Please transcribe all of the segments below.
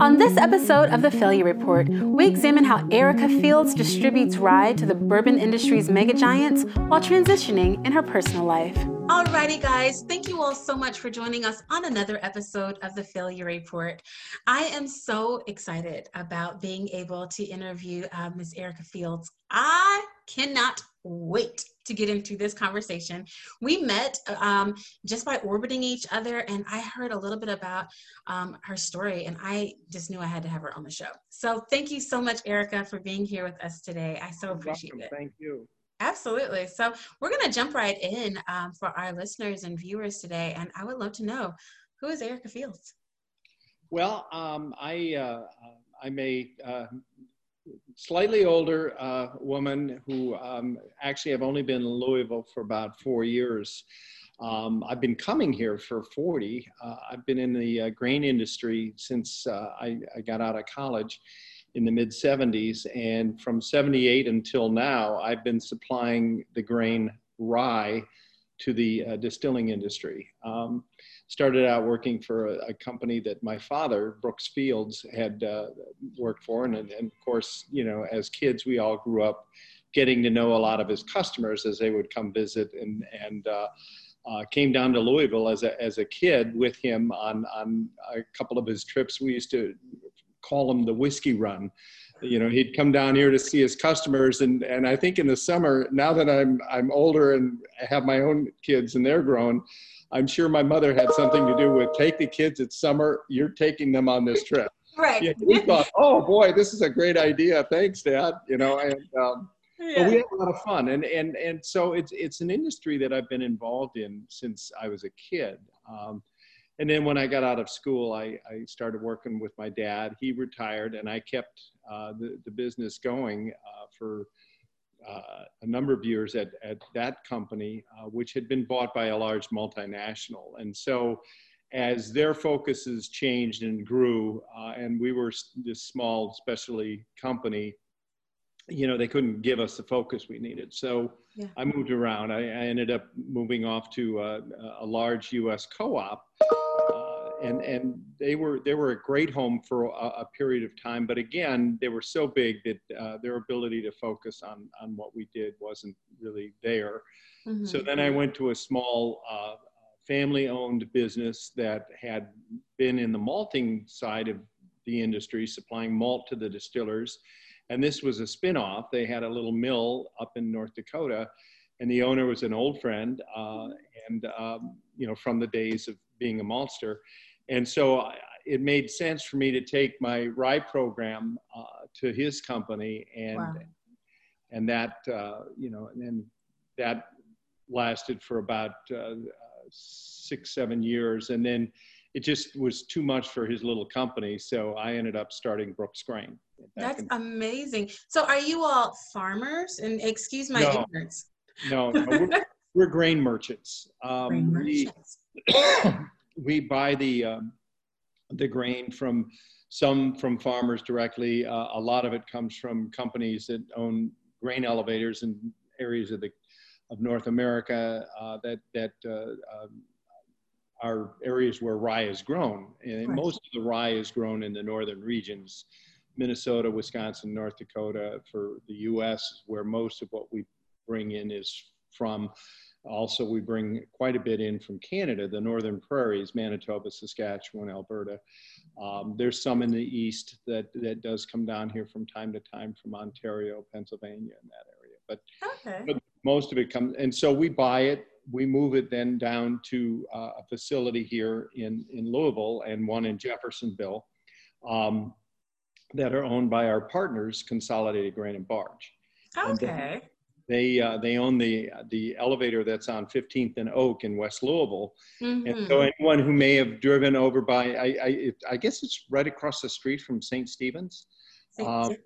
On this episode of The Failure Report, we examine how Erica Fields distributes rye to the bourbon industry's mega giants while transitioning in her personal life. Alrighty, guys, thank you all so much for joining us on another episode of The Failure Report. I am so excited about being able to interview uh, Ms. Erica Fields. I cannot wait to get into this conversation. We met um, just by orbiting each other, and I heard a little bit about um, her story, and I just knew I had to have her on the show. So, thank you so much, Erica, for being here with us today. I so appreciate it. Thank you. Absolutely. So, we're going to jump right in um, for our listeners and viewers today, and I would love to know who is Erica Fields? Well, um, I uh, I'm a uh, slightly older uh, woman who um, actually have only been in Louisville for about four years. Um, I've been coming here for 40. Uh, I've been in the uh, grain industry since uh, I, I, got out of college in the mid 70s. And from 78 until now, I've been supplying the grain rye to the uh, distilling industry. Um, started out working for a, a, company that my father, Brooks Fields, had uh, worked for. And, and, of course, you know, as kids, we all grew up getting to know a lot of his customers as they would come visit and, and uh, uh, came down to Louisville as a, as a kid with him on, on a couple of his trips. We used to call him the whiskey run. You know, he'd come down here to see his customers, and, and I think in the summer, now that I'm I'm older and I have my own kids and they're grown, I'm sure my mother had something to do with take the kids. It's summer. You're taking them on this trip. Right. Yeah, we thought, oh boy, this is a great idea. Thanks, Dad. You know, and um, yeah. but we had a lot of fun, and and and so it's it's an industry that I've been involved in since I was a kid. Um, and then when I got out of school, I, I started working with my dad. He retired, and I kept uh, the the business going uh, for uh, a number of years at, at that company, uh, which had been bought by a large multinational. And so as their focuses changed and grew, uh, and we were this small specialty company, you know, they couldn't give us the focus we needed. So yeah. I moved around. I, I, ended up moving off to a, a large U.S. co-op and and they were they were a great home for a, a period of time. But again, they were so big that uh, their ability to focus on on what we did wasn't really there. Mm-hmm. So then I went to a small uh, family-owned business that had been in the malting side of the industry, supplying malt to the distillers. And this was a spin-off. They had a little mill up in North Dakota, and the owner was an old friend, uh, and um, you know from the days of being a maltster. And so it made sense for me to take my rye program uh, to his company and wow. and that uh, you know and then that lasted for about uh, six seven years. And then it just was too much for his little company. So i ended up starting brooks grain. That's in- amazing. So are you all farmers? And excuse my no, ignorance. No, no we're, we're, grain merchants. Um, grain merchants. we, we buy the um, the grain from some from farmers directly. Uh, a lot of it comes from companies that own grain elevators in areas of the of North America uh, that that uh, um, are areas where rye is grown, and right. most of the rye is grown in the northern regions. Minnesota, Wisconsin, North Dakota for the US, where most of what we bring in is from. Also, we bring quite a bit in from Canada, the northern prairies, Manitoba, Saskatchewan, Alberta. Um, there's some in the east that, that does come down here from time to time from Ontario, Pennsylvania, in that area. But, okay. but most of it comes, and so we buy it, we move it then down to uh, a facility here in, in Louisville and one in Jeffersonville um, that are owned by our partners, Consolidated Grain and Barge. Okay. They uh, they own the the elevator that's on 15th and Oak in West Louisville, mm-hmm. and so mm-hmm. anyone who may have driven over by I I, it, I guess it's right across the street from St. Stephen's. Um,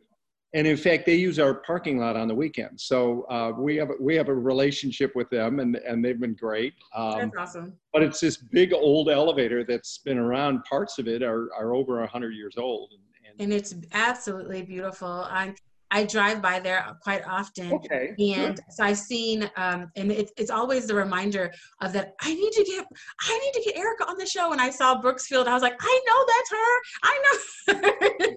and in fact, they use our parking lot on the weekends. So uh, we have we have a relationship with them, and and they've been great. Um, that's awesome. But it's this big old elevator that's been around. Parts of it are are over hundred years old, and, and, and it's absolutely beautiful. I I drive by there quite often. Okay. And so I've seen, um, and it, it's always the reminder of that. I need to get, I need to get Erica on the show. And I saw Brooksfield. I was like, I know that's her. I know.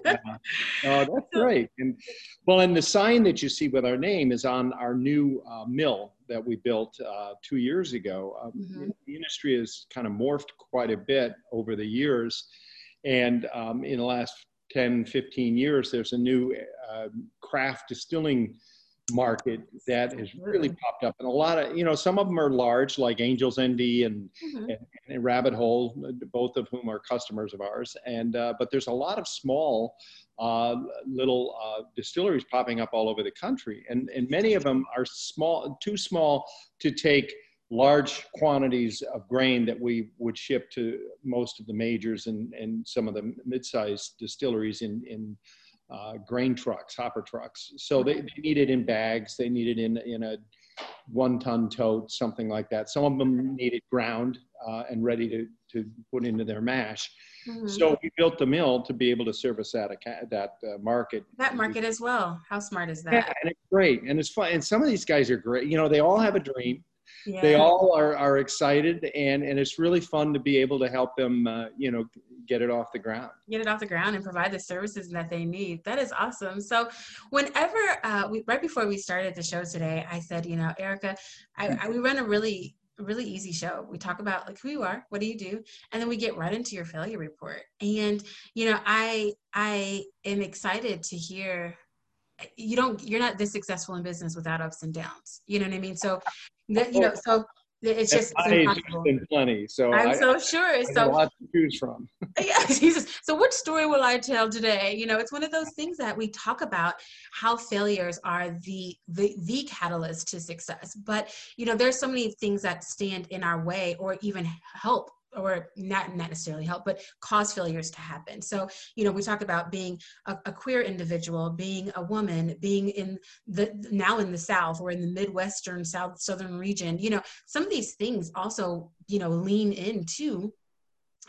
yeah. Oh, that's great. And well, and the sign that you see with our name is on our new uh, mill that we built uh, two years ago. Um, mm-hmm. The industry has kind of morphed quite a bit over the years. And um, in the last 10, 15 years, there's a new uh, craft distilling market that has really popped up. And a lot of you know some of them are large like Angel's Envy and, mm-hmm. and, and, rabbit hole both of whom are customers of ours. And uh, but there's a lot of small uh, little uh, distilleries popping up all over the country. And and many of them are small too small to take large quantities of grain that we would ship to most of the majors and, and some of the mid-sized distilleries in, in uh, grain trucks, hopper trucks. So they, they need it in bags, they need it in, in a one ton tote, something like that. Some of them need it ground uh, and ready to, to put into their mash. Mm-hmm. So we built the mill to be able to service that that uh, market. That market as well. How smart is that? Yeah, and it's great, and it's fun. And some of these guys are great. You know, they all have a dream yeah. they all are, are excited and, and it's really fun to be able to help them uh, you know get it off the ground. Get it off the ground and provide the services that they need. That is awesome. So whenever uh, we, right before we started the show today i said you know erica I, I, we run a really really easy show. We talk about like who you are what do you do and then we get right into your failure report. And you know i i am excited to hear you don't you're not this successful in business without ups and downs. You know what i mean? So that, you know so it's just it's been plenty so i'm I, so sure I so a lot to choose from. Yeah jesus. So which story will i tell today? You know it's one of those things that we talk about how failures are the the the catalyst to success. But you know there's so many things that stand in our way or even help or not, not necessarily help, but cause failures to happen. So, you know, we talk about being a, a, queer individual, being a woman, being in the now in the South or in the Midwestern South Southern region. You know, some of these things also, you know, lean into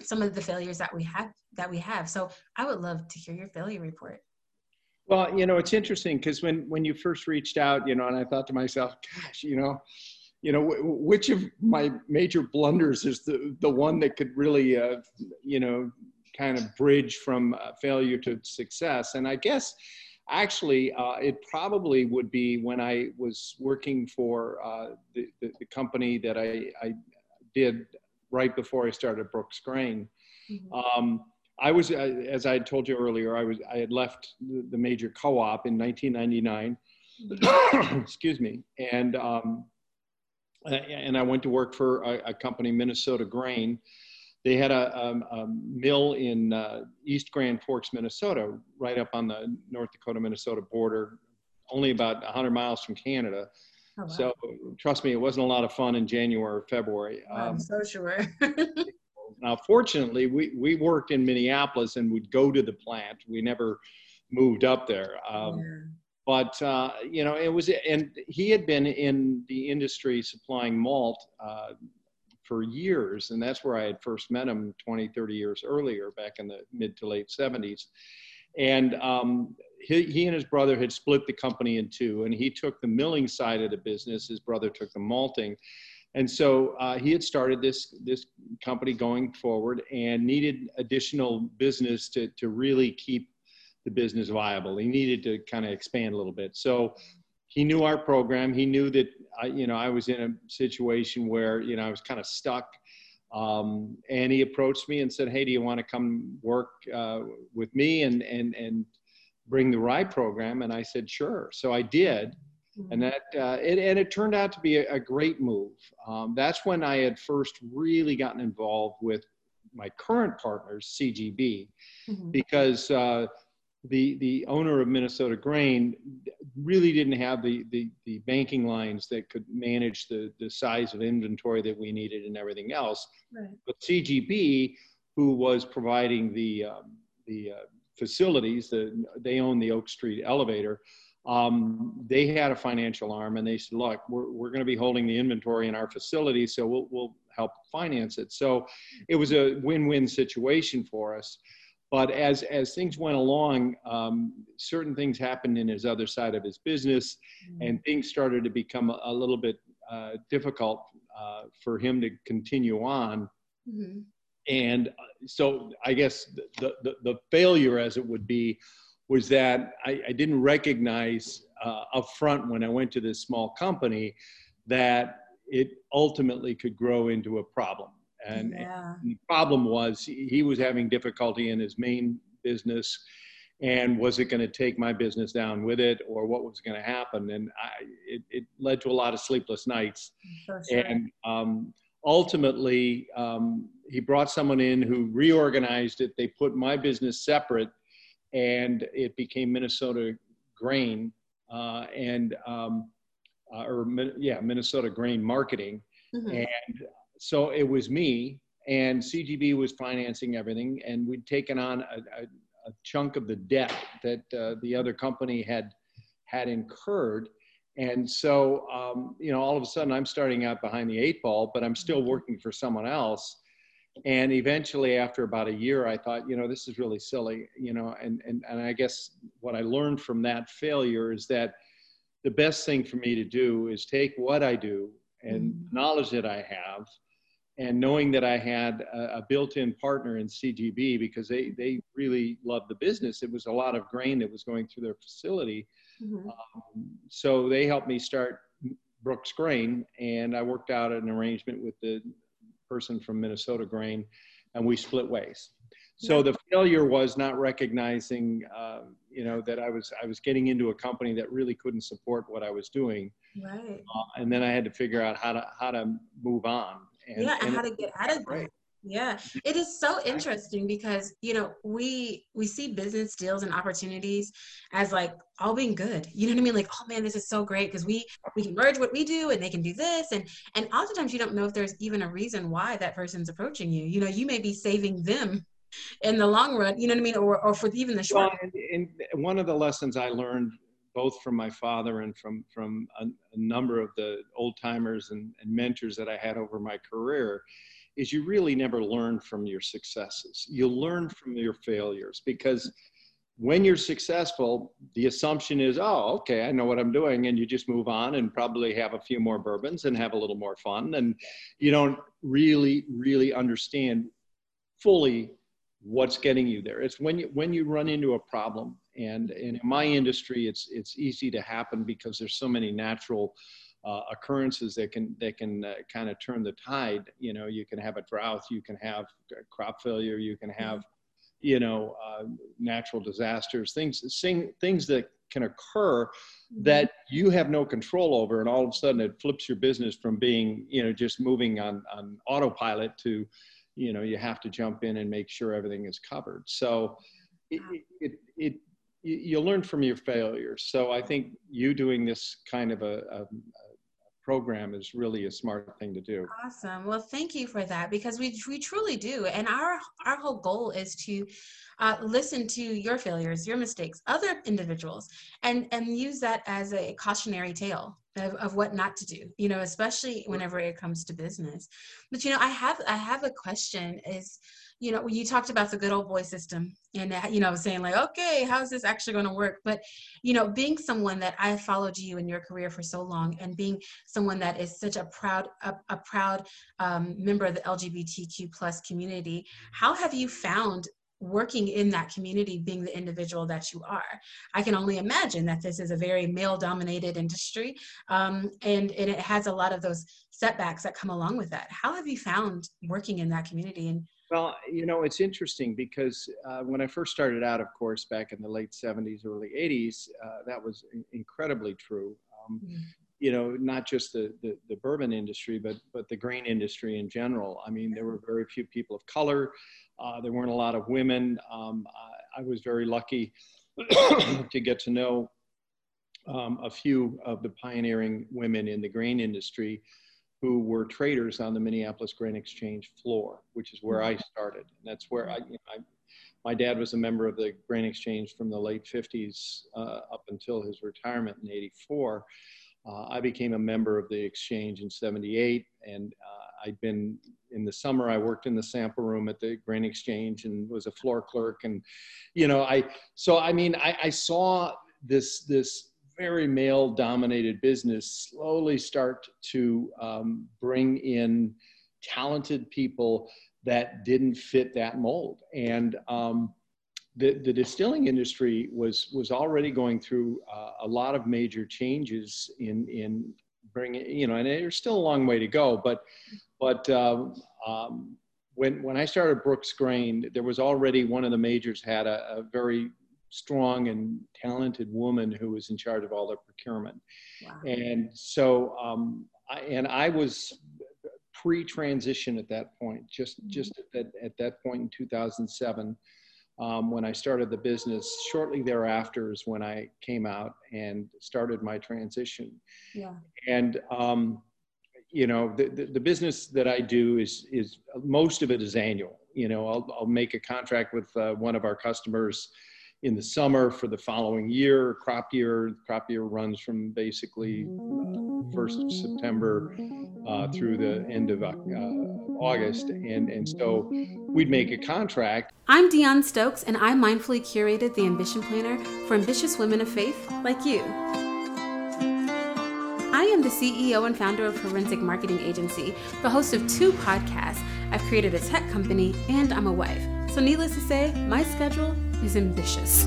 some of the failures that we have that we have. So, I would love to hear your failure report. Well, you know, it's interesting because when when you first reached out, you know, and I thought to myself, gosh, you know, you know, which of my major blunders is the, the one that could really, uh, you know, kind of bridge from uh, failure to success? And I guess actually uh, it probably would be when I was working for uh, the, the, the, company that I, I, did right before I started Brooks Grain. Mm-hmm. Um, I was, uh, as I had told you earlier, I was I had left the major co-op in 1999. Mm-hmm. Excuse me, and um, and I went to work for a, a company, Minnesota Grain. They had a, a, a mill in uh, East Grand Forks, Minnesota, right up on the North Dakota Minnesota border, only about 100 miles from Canada. Oh, wow. So trust me, it wasn't a lot of fun in January or February. I'm um, so sure. now, fortunately, we, we worked in Minneapolis and would go to the plant. We never moved up there. Um, but uh, you know it was and he had been in the industry supplying malt uh, for years and that's where i had first met him 20 30 years earlier back in the mid to late 70s and um, he, he, and his brother had split the company in two and he took the milling side of the business. His brother took the malting. And so uh, he had started this this company going forward and needed additional business to, to really keep the business viable. He needed to kind of expand a little bit. So he knew our program. He knew that I, you know, I was in a situation where, you know, I was kind of stuck. Um, and he approached me and said, Hey, do you want to come work uh, with me and, and, and bring the rye program? And I said, sure. So I did. Mm-hmm. And that, uh, it, and it turned out to be a, a great move. Um, that's when I had first really gotten involved with my current partners, CGB, mm-hmm. because uh, the the owner of Minnesota Grain really didn't have the, the, the banking lines that could manage the, the size of inventory that we needed and everything else. Right. But CGB, who was providing the um, the uh, facilities, the, they own the Oak Street elevator. Um, they had a financial arm and they said, look, we're, we're going to be holding the inventory in our facility, so we'll, we'll help finance it. So it was a win-win situation for us. But as as things went along, um, certain things happened in his other side of his business, mm-hmm. and things started to become a, a little bit uh, difficult uh, for him to continue on. Mm-hmm. And uh, so, I guess the, the, the failure, as it would be, was that I, I didn't recognize uh, up front when I went to this small company that it ultimately could grow into a problem. And, yeah. and the problem was he was having difficulty in his main business and was it going to take my business down with it or what was going to happen and I, it, it, led to a lot of sleepless nights sure. and um, ultimately um, he brought someone in who reorganized it they put my business separate and it became minnesota grain uh, and um, uh, or yeah minnesota grain marketing mm-hmm. and so it was me and CGB was financing everything and we'd taken on a, a, a chunk of the debt that uh, the other company had had incurred. And so um, you know all of a sudden i'm starting out behind the eight ball but i'm still working for someone else. And eventually after about a year i thought you know this is really silly you know and and, and i guess what i learned from that failure is that the best thing for me to do is take what i do and mm-hmm. knowledge that i have and knowing that I had a, a, built-in partner in CGB because they they really loved the business. It was a lot of grain that was going through their facility, mm-hmm. um, so they helped me start Brooks Grain, and I worked out an arrangement with the person from Minnesota Grain, and we split ways. So the failure was not recognizing, uh, you know, that I was I was getting into a company that really couldn't support what I was doing. Right. Uh, and then I had to figure out how to how to move on. And, yeah, and, how to get out of that. Yeah, it is so interesting because you know we we see business deals and opportunities as like all being good. You know what I mean? Like, oh man, this is so great because we we can merge what we do and they can do this, and and oftentimes you don't know if there's even a reason why that person's approaching you. You know, you may be saving them in the long run. You know what I mean? Or or for even the short. Well, and, and one of the lessons I learned both from my father and from from a, a number of the old timers and, and, mentors that I had over my career is you really never learn from your successes. You learn from your failures because when you're successful, the assumption is, oh, okay, I know what I'm doing, and you just move on and probably have a few more bourbons and have a little more fun, and you don't really, really understand fully what's getting you there. It's when you when you run into a problem and, and in my industry, it's, it's easy to happen because there's so many natural uh, occurrences that can, that can uh, kind of turn the tide. You know, you can have a drought, you can have crop failure, you can have, you know, uh, natural disasters, things, sing, things that can occur mm-hmm. that you have no control over and all of a sudden it flips your business from being you know just moving on on autopilot to you know you have to jump in and make sure everything is covered so it, it, it you, you learn from your failures. So I think you doing this kind of a, a, a program is really a smart thing to do. Awesome. Well, thank you for that because we we truly do, and our our whole goal is to uh, listen to your failures, your mistakes, other individuals, and and use that as a cautionary tale of, of what not to do. You know, especially whenever it comes to business. But you know, I have I have a question. Is you know, you talked about the good old boy system and, you know, saying like, okay, how's this actually going to work? But, you know, being someone that I followed you in your career for so long and being someone that is such a proud, a, a proud um, member of the LGBTQ plus community, how have you found working in that community being the individual that you are i can only imagine that this is a very male dominated industry um, and, and it has a lot of those setbacks that come along with that how have you found working in that community and well, you know, it's interesting because uh, when I first started out, of course, back in the late 70s, early 80s, uh, that was incredibly true. Um, mm-hmm. You know, not just the, the, the, bourbon industry, but, but the grain industry in general. I mean, there were very few people of color. Uh, there weren't a lot of women. Um, I, I, was very lucky to get to know um, a few of the pioneering women in the grain industry who were traders on the Minneapolis Grain Exchange floor, which is where I mm-hmm. started. And that's where I, you know, I, my dad was a member of the Grain Exchange from the late 50s uh, up until his retirement in 84. Uh, I became a member of the exchange in 78 and uh, I'd been in the summer, I worked in the sample room at the Grain Exchange and was a floor clerk. And, you know, I, so I mean, I, I saw this, this very male dominated business slowly start to um, bring in talented people that didn't fit that mold. And um, the, the distilling industry was, was already going through uh, a lot of major changes in, in bringing, you know, and there's still a long way to go, but, but uh, um, when, when I started Brooks Grain, there was already one of the majors had a, a very strong and talented woman who was in charge of all their procurement. Wow. And so, um, I, and I was pre-transition at that point, just, just at that, at that point in 2007, um, when I started the business. Shortly thereafter is when I came out and started my transition. Yeah. And, um, you know, the, the, the, business that I do is, is most of it is annual. You know, I'll, I'll make a contract with uh, one of our customers in the summer for the following year. Crop year, crop year runs from basically uh, first of September uh, through the end of uh, August, and and so we'd make a contract. I'm Dion Stokes, and I mindfully curated the Ambition Planner for ambitious women of faith like you. I am the CEO and founder of Forensic Marketing Agency, the host of two podcasts. I've created a tech company, and I'm a wife. So, needless to say, my schedule is ambitious.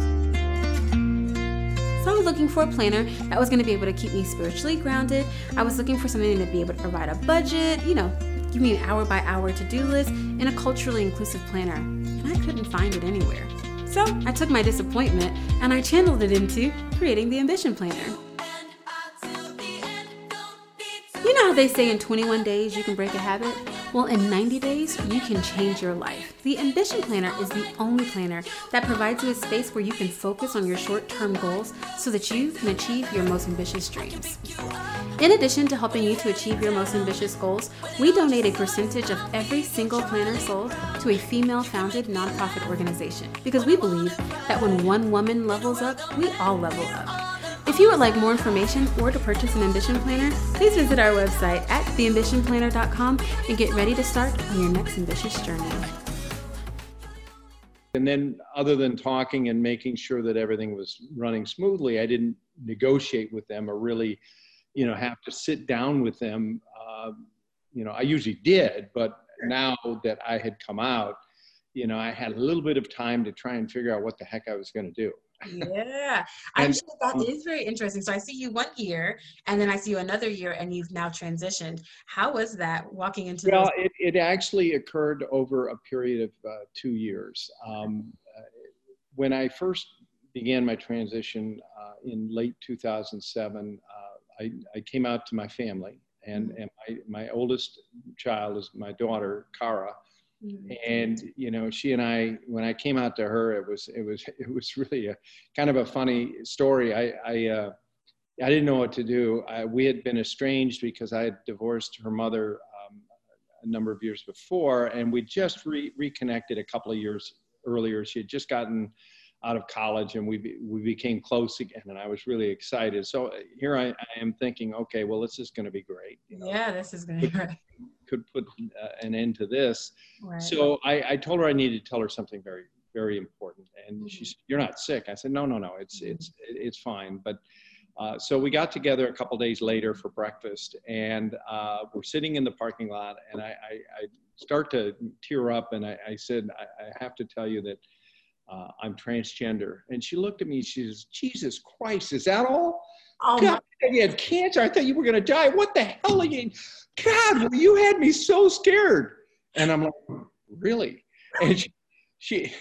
So I was looking for a planner that was going to be able to keep me spiritually grounded. I was looking for something to be able to provide a budget, you know, give me an hour by hour to do list, and a culturally inclusive planner. And I couldn't find it anywhere. So I took my disappointment and I channeled it into creating the Ambition Planner. Know how they say in 21 days you can break a habit? Well, in 90 days, you can change your life. The Ambition Planner is the only planner that provides you a space where you can focus on your short term goals so that you can achieve your most ambitious dreams. In addition to helping you to achieve your most ambitious goals, we donate a percentage of every single planner sold to a female founded nonprofit organization because we believe that when one woman levels up, we all level up. If you would like more information or to purchase an Ambition Planner, please visit our website at theambitionplanner.com and get ready to start on your next ambitious journey. And then, other than talking and making sure that everything was running smoothly, I didn't negotiate with them or really, you know, have to sit down with them. Uh, you know, I usually did, but now that I had come out, you know, I had a little bit of time to try and figure out what the heck I was going to do yeah. I actually that is very interesting. So i see you one year and then i see you another year and you've now transitioned. How was that walking into well those- it, it actually occurred over a period of uh, two years. Um, uh, when i first began my transition uh, in late 2007 uh, I, I, came out to my family and, mm-hmm. and my, my oldest child is my daughter kara Mm-hmm. And you know, she and I, when I came out to her, it was it was it was really a kind of a funny story. I I, uh, I didn't know what to do. I, we had been estranged because I had divorced her mother um, a number of years before, and we just re- reconnected a couple of years earlier. She had just gotten out of college, and we we became close again, and I was really excited. So uh, here I, I am thinking, okay, well, this is going to be great. You know? Yeah, this is going to be great could put uh, an end to this. Right. So I, I, told her I needed to tell her something very, very important. And mm-hmm. she said, "You're not sick." I said, "No, no, no. It's mm-hmm. it's it's fine." But uh, so we got together a couple days later for breakfast, and uh, we're sitting in the parking lot, and I, I, I start to tear up, and I, I said, I, I, have to tell you that." Uh, I'm transgender. And she looked at me, she says, Jesus Christ, is that all? Oh God, you had cancer. I thought you were going to die. What the hell are you? God, you had me so scared. And I'm like, really? And she, she,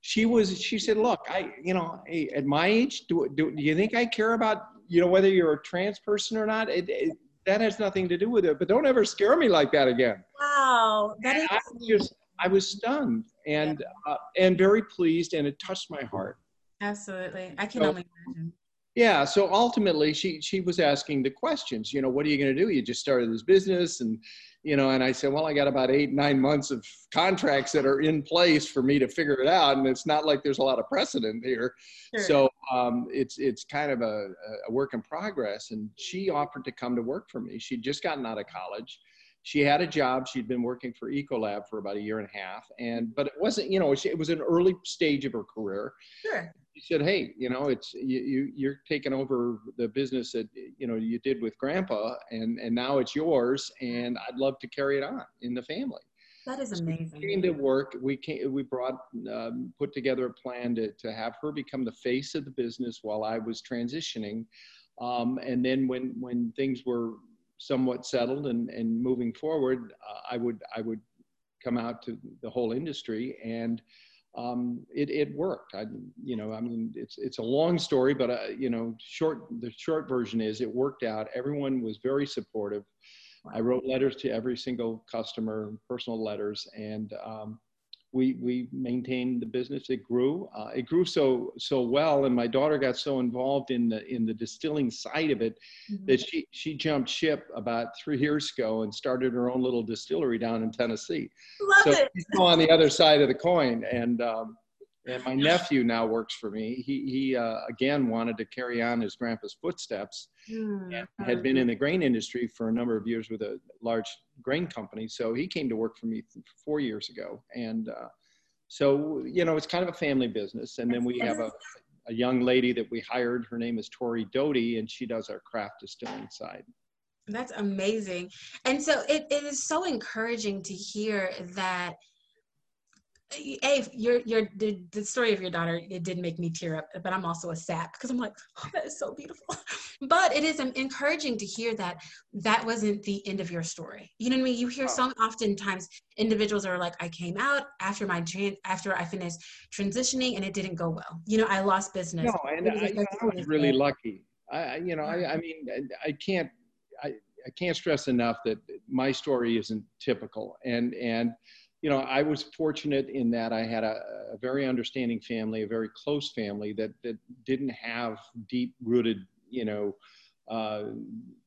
she was, she said, look, I, you know, at my age, do, do, do you think I care about, you know, whether you're a trans person or not? It, it, that has nothing to do with it, but don't ever scare me like that again. Wow. That is- I was just, I was stunned and, yeah. uh, and very pleased and it touched my heart. Absolutely. I can so, only imagine yeah so ultimately she she was asking the questions you know what are you going to do you just started this business and you know and i said well i got about eight nine months of contracts that are in place for me to figure it out and it's not like there's a lot of precedent here sure. so um, it's it's kind of a, a work in progress and she offered to come to work for me she'd just gotten out of college she had a job. She'd been working for Ecolab for about a year and a half, and but it wasn't, you know, it was an early stage of her career. Sure. She said, "Hey, you know, it's you, you you're taking over the business that you know you did with Grandpa, and and now it's yours, and I'd love to carry it on in the family." That is amazing. So we came to work. We came. We brought um, put together a plan to to have her become the face of the business while I was transitioning, um, and then when when things were somewhat settled and, and moving forward, uh, I would I would come out to the whole industry and um, it, it worked. I, you know, I mean, it's, it's a long story, but, uh, you know, short, the short version is it worked out. Everyone was very supportive. I wrote letters to every single customer, personal letters, and um, we we maintained the business. It grew. Uh, it grew so so well, and my daughter got so involved in the in the distilling side of it mm-hmm. that she she jumped ship about three years ago and started her own little distillery down in Tennessee. Love so it. she's on the other side of the coin, and um, and my nephew now works for me. He, he uh, again wanted to carry on his grandpa's footsteps mm. and had been in the grain industry for a number of years with a large grain company. So he came to work for me four years ago. And uh, so, you know, it's kind of a family business. And then we have a, a young lady that we hired. Her name is Tori Doty, and she does our craft distilling side. That's amazing. And so it, it is so encouraging to hear that a your your the, the, story of your daughter it did make me tear up but i'm also a sap because i'm like oh, that is so beautiful. But it is um, encouraging to hear that that wasn't the end of your story. You know what i mean? You hear oh. so oftentimes individuals are like i came out after my trans after i finished transitioning and it didn't go well. You know i lost business. No and I, I, was really lucky. I you know I, I mean i can't i i can't stress enough that my story isn't typical. And and you know, I was fortunate in that I had a, a, very understanding family, a very close family that that didn't have deep rooted, you know, uh,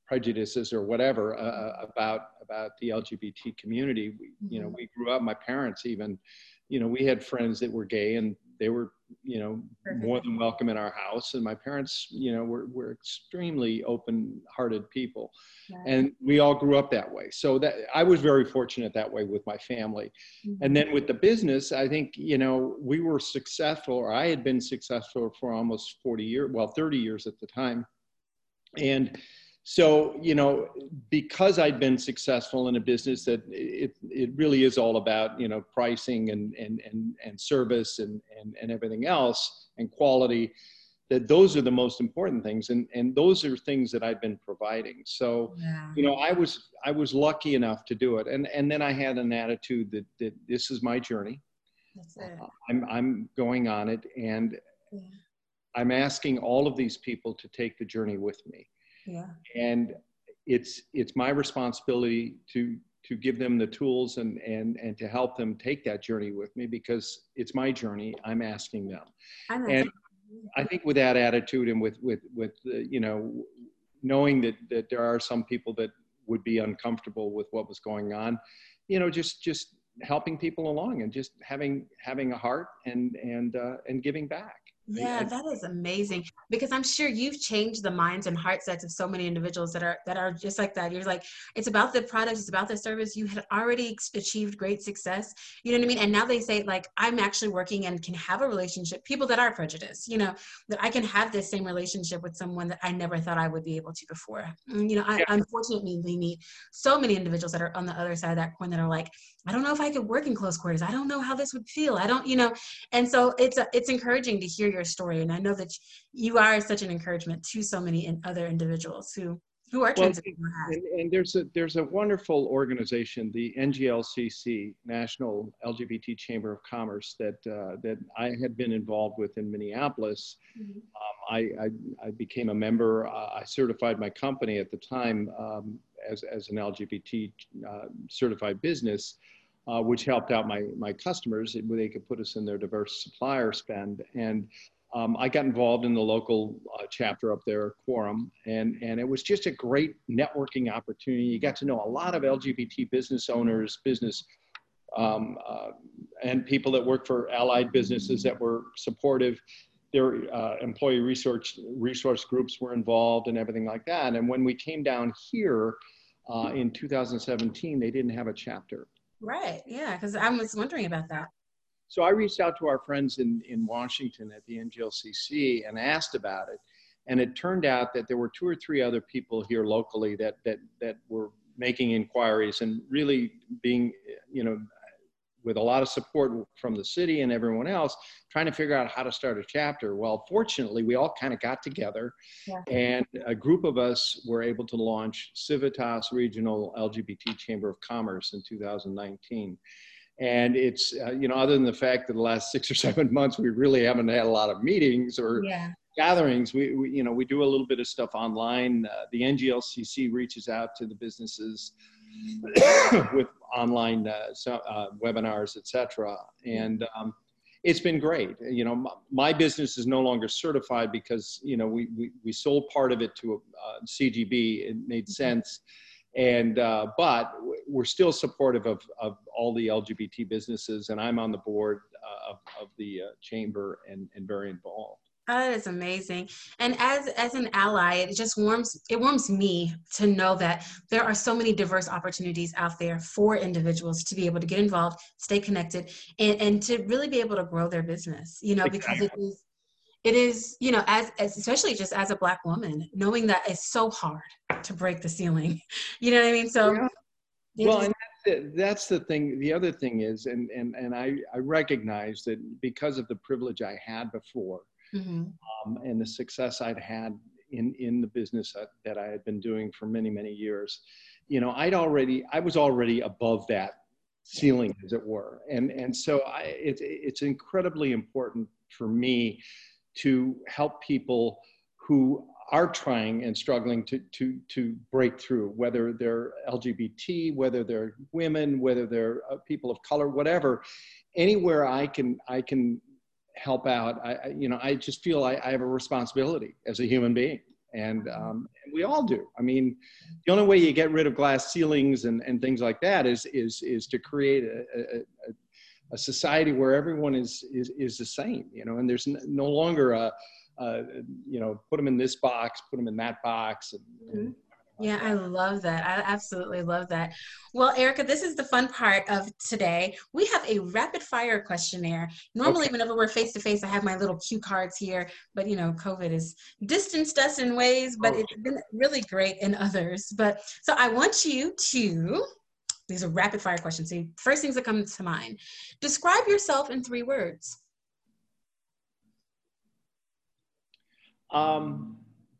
prejudices or whatever uh, uh about about the LGBT community. We, you know, mm-hmm. we grew up. My parents even, you know, we had friends that were gay, and they were you know Perfect. more than welcome in our house and my parents you know were, were extremely open hearted people yeah. and we all grew up that way so that i was very fortunate that way with my family mm-hmm. and then with the business i think you know we were successful or i had been successful for almost 40 years well 30 years at the time and so you know because i'd been successful in a business that it, it really is all about you know pricing and and and, and service and, and and everything else and quality that those are the most important things and and those are things that i've been providing so yeah. you know i was i was lucky enough to do it and and then i had an attitude that that this is my journey That's it. Uh, i'm i'm going on it and yeah. i'm asking all of these people to take the journey with me yeah. And it's it's my responsibility to to give them the tools and and and to help them take that journey with me because it's my journey. I'm asking them. and I think with that attitude and with with with uh, you know knowing that that there are some people that would be uncomfortable with what was going on, you know, just just helping people along and just having having a heart and and uh, and giving back. Yeah, that is amazing because I'm sure you've changed the minds and heart sets of so many individuals that are that are just like that. You're like, it's about the product, it's about the service. You had already achieved great success. You know what I mean? And now they say like, I'm actually working and can have a relationship. People that are prejudiced, you know, that I can have this same relationship with someone that I never thought I would be able to before. Mm, you know, I, yeah. unfortunately, we meet so many individuals that are on the other side of that coin that are like, I don't know if I could work in close quarters. I don't know how this would feel. I don't, you know, and so it's a, it's encouraging to hear your story. And I know that you are such an encouragement to so many other individuals who who are well, and, and, there's a there's a wonderful organization, the NGLCC, National LGBT Chamber of Commerce, that uh, that I had been involved with in Minneapolis. Mm-hmm. Um, I, I, I became a member. Uh, I certified my company at the time um, as as an LGBT uh, certified business. Uh, which helped out my, my customers. They could put us in their diverse supplier spend. And um, I got involved in the local uh, chapter up there, Quorum, and, and it was just a great networking opportunity. You got to know a lot of LGBT business owners, business, um, uh, and people that work for allied businesses that were supportive. Their uh, employee resource resource groups were involved and everything like that. And when we came down here, uh, in 2017, they didn't have a chapter. Right. Yeah. Because I was wondering about that. So I reached out to our friends in, in Washington at the NGLCC and asked about it. And it turned out that there were two or three other people here locally that, that, that were making inquiries and really being, you know, with a lot of support from the city and everyone else, trying to figure out how to start a chapter. Well, fortunately, we all kind of got together, yeah. and a group of us were able to launch Civitas Regional LGBT Chamber of Commerce in 2019. And it's, uh, you know, other than the fact that the last six or seven months, we really haven't had a lot of meetings or yeah. gatherings. We, we, you know, we do a little bit of stuff online. Uh, the NGLCC reaches out to the businesses with online uh, so, uh, webinars, etc. And um, it's been great. You know, my, my, business is no longer certified because you know we we, we sold part of it to a, uh, CGB. It made mm-hmm. sense and uh, but we're still supportive of, of all the LGBT businesses, and I'm on the board uh, of, of the uh, chamber and, and very involved. Oh, that is amazing. And as as an ally, it just warms it warms me to know that there are so many diverse opportunities out there for individuals to be able to get involved, stay connected, and, and to really be able to grow their business. You know, because it is it is you know as, as especially just as a black woman knowing that it's so hard to break the ceiling you know what i mean so yeah. well and that's the, that's the thing the other thing is and and and i i recognize that because of the privilege i had before mm-hmm. um, and the success i'd had in in the business that, that i had been doing for many many years you know i'd already i was already above that ceiling as it were and and so i it's it's incredibly important for me to help people who are trying and struggling to, to, to break through, whether they're LGBT, whether they're women, whether they're uh, people of color, whatever, anywhere I can, I can help out. I, you know, I just feel I, I have a responsibility as a human being. And, um, and we all do. I mean, the only way you get rid of glass ceilings and, and things like that is, is, is to create a, a, a society where everyone is is is the same you know and there's no longer a, a you know put them in this box put them in that box and, mm-hmm. Yeah, I love that. I absolutely love that. Well, Erica, this is the fun part of today. We have a rapid fire questionnaire. Normally, okay. whenever we're face to face, I have my little cue cards here, but you know, COVID has distanced us in ways, but oh. it's been really great in others. But so I want you to these are rapid fire questions. So first things that come to mind. Describe yourself in three words. Um,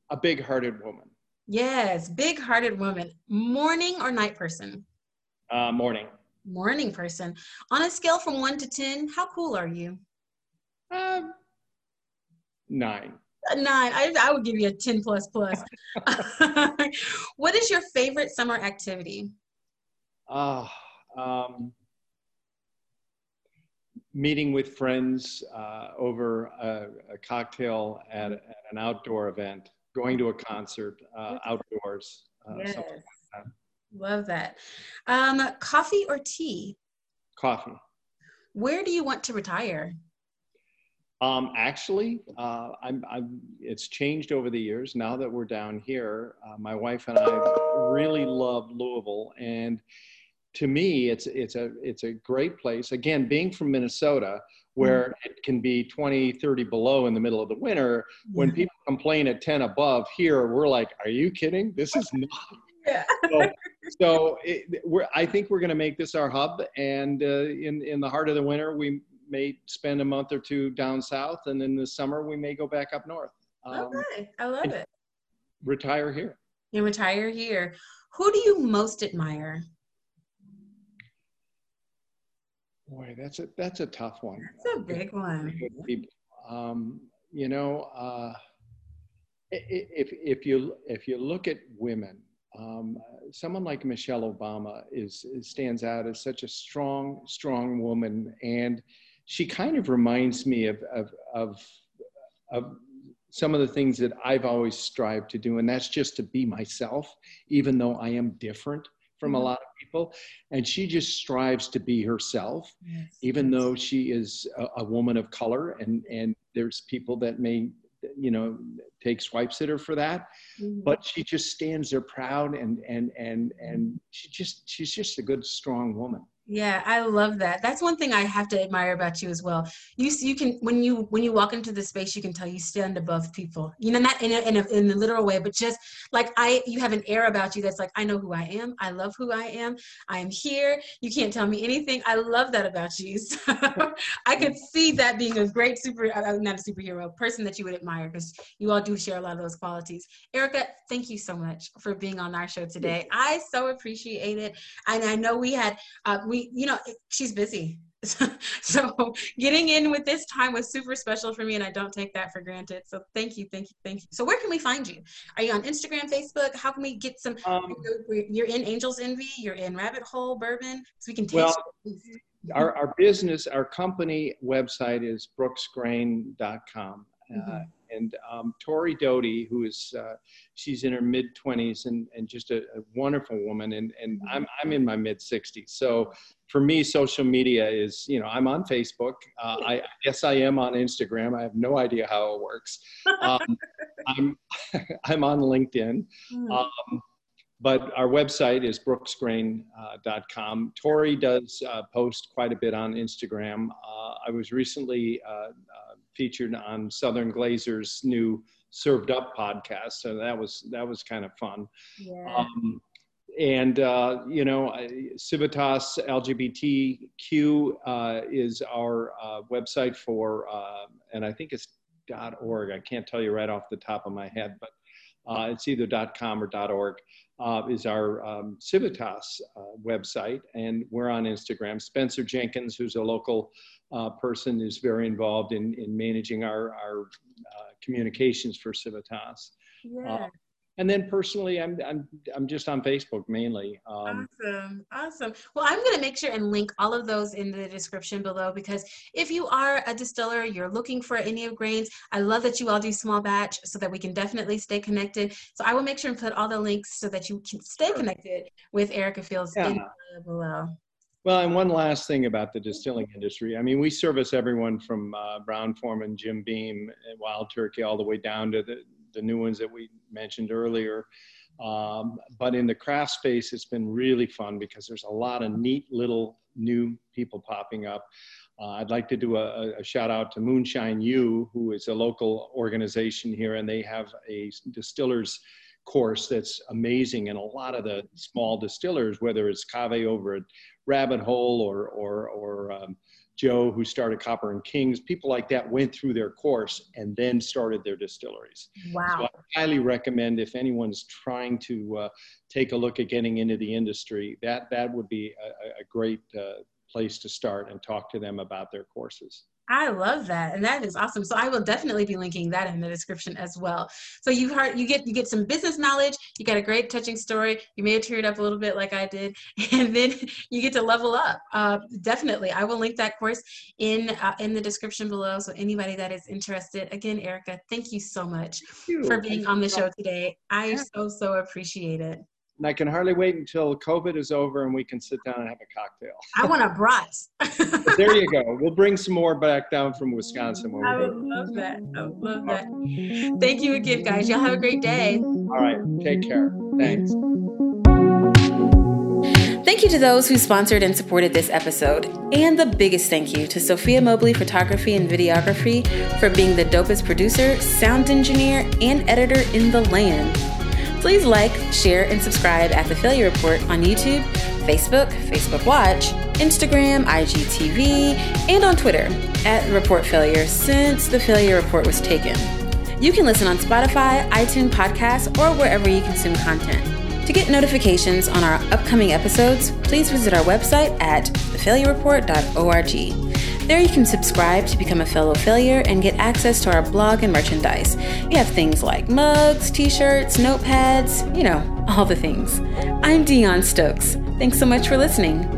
a big-hearted woman. Yes, big-hearted woman. Morning or night person? Uh, morning. Morning person. On a scale from one to 10, how cool are you? Um, nine. A nine. I, I would give you a 10 plus plus. what is your favorite summer activity? Uh, um, meeting with friends uh, over a, a cocktail at, at, an outdoor event, going to a concert uh, outdoors. Uh, yes. Like that. Love that. Um, coffee or tea? Coffee. Where do you want to retire? Um, actually, uh, I'm, I'm, it's changed over the years. Now that we're down here, uh, my wife and I really love Louisville, and to me, it's it's a it's a great place. Again, being from Minnesota, where mm. it can be 20, 30 below in the middle of the winter, when people complain at 10 above here, we're like, are you kidding? This is not. Yeah. so, so it, I think we're going to make this our hub, and uh, in in the heart of the winter, we may spend a month or two down south, and in the summer, we may go back up north. Um, okay, I love it. Retire here. You retire here. Who do you most admire? Boy, that's a that's a tough one. That's a big one. Um, you know, uh, if if you if you look at women, um, someone like Michelle Obama is, is, stands out as such a strong strong woman, and she kind of reminds me of of of, of some of the things that I've always strived to do, and that's just to be myself, even though I am different from a mm-hmm. lot of people and she just strives to be herself yes. even though she is a, a, woman of color and and there's people that may you know take swipe her for that. Mm-hmm. But she just stands there proud and and and and she just she's just a good strong woman. Yeah, I love that. That's one thing I have to admire about you as well. You you can when you when you walk into the space, you can tell you stand above people. You know, not in a, in a, in a literal way, but just like I, you have an air about you that's like I know who I am. I love who I am. I am here. You can't tell me anything. I love that about you. So I could see that being a great super, uh, not a superhero person that you would admire because you all do share a lot of those qualities. Erica, thank you so much for being on our show today. I so appreciate it, and I know we had uh, we we, you know, she's busy. so getting in with this time was super special for me and I don't take that for granted. So thank you, thank you, thank you. So where can we find you? Are you on Instagram, Facebook? How can we get some, um, you're in Angel's Envy, you're in Rabbit Hole Bourbon, so we can taste well, our, our business, our company website is brooksgrain.com. Mm-hmm. Uh, and um, Tori Doty, who is uh, she's in her mid 20s and, and just a, a, wonderful woman, and, and I'm I'm in my mid 60s. So for me, social media is you know I'm on Facebook. Uh, I, I guess I am on Instagram. I have no idea how it works. Um, I'm I'm on LinkedIn. Hmm. Um, but our website is brooksgrain.com. Uh, Tori does uh, post quite a bit on Instagram. Uh, I was recently uh, featured on Southern Glazer's new Served Up podcast, so that was that was kind of fun. Yeah. Um, and uh, you know, Civitas LGBTQ uh, is our uh, website for, uh, and I think it's .org. I can't tell you right off the top of my head, but uh, it's either .com or .org. Uh, is our um, Civitas website, and we're on Instagram. Spencer Jenkins, who's a local uh, person is very involved in, in managing our, our uh, communications for Civitas. Yeah. And then personally, I'm, I'm, I'm just on Facebook mainly. Um, awesome. Awesome. Well, I'm going to make sure and link all of those in the description below because if you are a distiller, you're looking for any of grains, I love that you all do small batch so that we can definitely stay connected. So I will make sure and put all the links so that you can stay connected with Erica Fields yeah. in below. Well, and one last thing about the distilling industry. I mean, we service everyone from uh, Brown Forman, Jim Beam, and Wild Turkey, all the way down to the, the new ones that we mentioned earlier. Um, but in the craft space, it's been really fun because there's a lot of neat little new people popping up. Uh, I'd like to do a, a, shout out to Moonshine U, who is a local organization here, and they have a distillers course that's amazing. And a lot of the small distillers, whether it's Kaveh over at Rabbit Hole or or or um, Joe who started Copper and Kings, people like that went through their course and then started their distilleries. Wow! So I highly recommend if anyone's trying to uh, take a look at getting into the industry, that that would be a, a great uh, place to start and talk to them about their courses. I love that. And that is awesome. So I will definitely be linking that in the description as well. So you heard you get you get some business knowledge, you got a great touching story. You may have teared up a little bit like I did, and then you get to level up. Uh, definitely. I will link that course in uh, in the description below. So anybody that is interested, again, Erica, thank you so much you. for being on the show today. I so so appreciate it and I can hardly wait until COVID is over and we can sit down and have a cocktail. I want a brat. there you go. We'll bring some more back down from Wisconsin. When I would love that. I would love that. Thank you again, guys. Y'all have a great day. All right. Take care. Thanks. Thank you to those who sponsored and supported this episode. And the biggest thank you to Sophia Mobley Photography and Videography for being the dopest producer, sound engineer, and editor in the land. Please like, share, and subscribe at The Failure Report on YouTube, Facebook, Facebook Watch, Instagram, IGTV, and on Twitter at Report Failure since The Failure Report was taken. You can listen on Spotify, iTunes Podcasts, or wherever you consume content. To get notifications on our upcoming episodes, please visit our website at thefailurereport.org. There you can subscribe to become a fellow failure and get access to our blog and merchandise. We have things like mugs, t shirts, notepads, you know, all the things. I'm Dion Stokes. Thanks so much for listening.